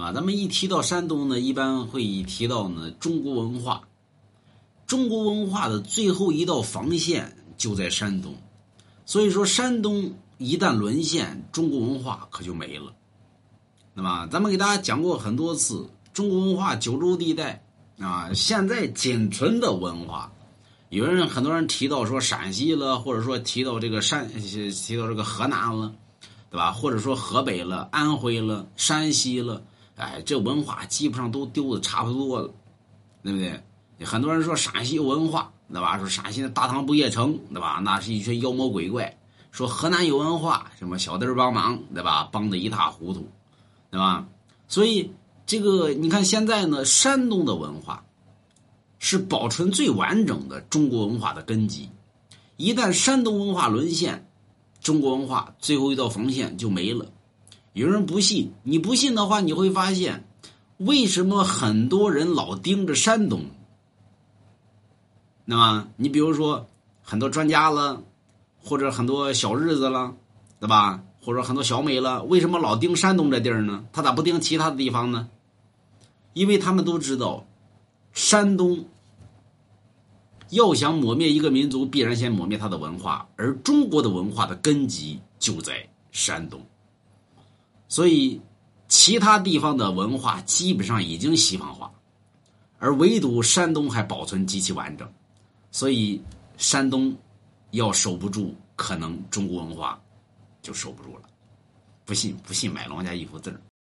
啊？咱们一提到山东呢，一般会提到呢中国文化。中国文化的最后一道防线就在山东，所以说山东一旦沦陷，中国文化可就没了。那么，咱们给大家讲过很多次，中国文化九州地带啊，现在仅存的文化，有人很多人提到说陕西了，或者说提到这个山，提到这个河南了，对吧？或者说河北了、安徽了、山西了，哎，这文化基本上都丢的差不多了，对不对？很多人说陕西有文化，对吧？说陕西的大唐不夜城，对吧？那是一群妖魔鬼怪。说河南有文化，什么小弟帮忙，对吧？帮的一塌糊涂，对吧？所以这个你看现在呢，山东的文化是保存最完整的中国文化的根基。一旦山东文化沦陷，中国文化最后一道防线就没了。有人不信，你不信的话，你会发现为什么很多人老盯着山东？那么，你比如说很多专家了，或者很多小日子了，对吧？或者很多小美了，为什么老盯山东这地儿呢？他咋不盯其他的地方呢？因为他们都知道，山东要想抹灭一个民族，必然先抹灭他的文化，而中国的文化的根基就在山东。所以，其他地方的文化基本上已经西方化，而唯独山东还保存极其完整。所以，山东要守不住，可能中国文化就守不住了。不信，不信，买龙家一幅字儿。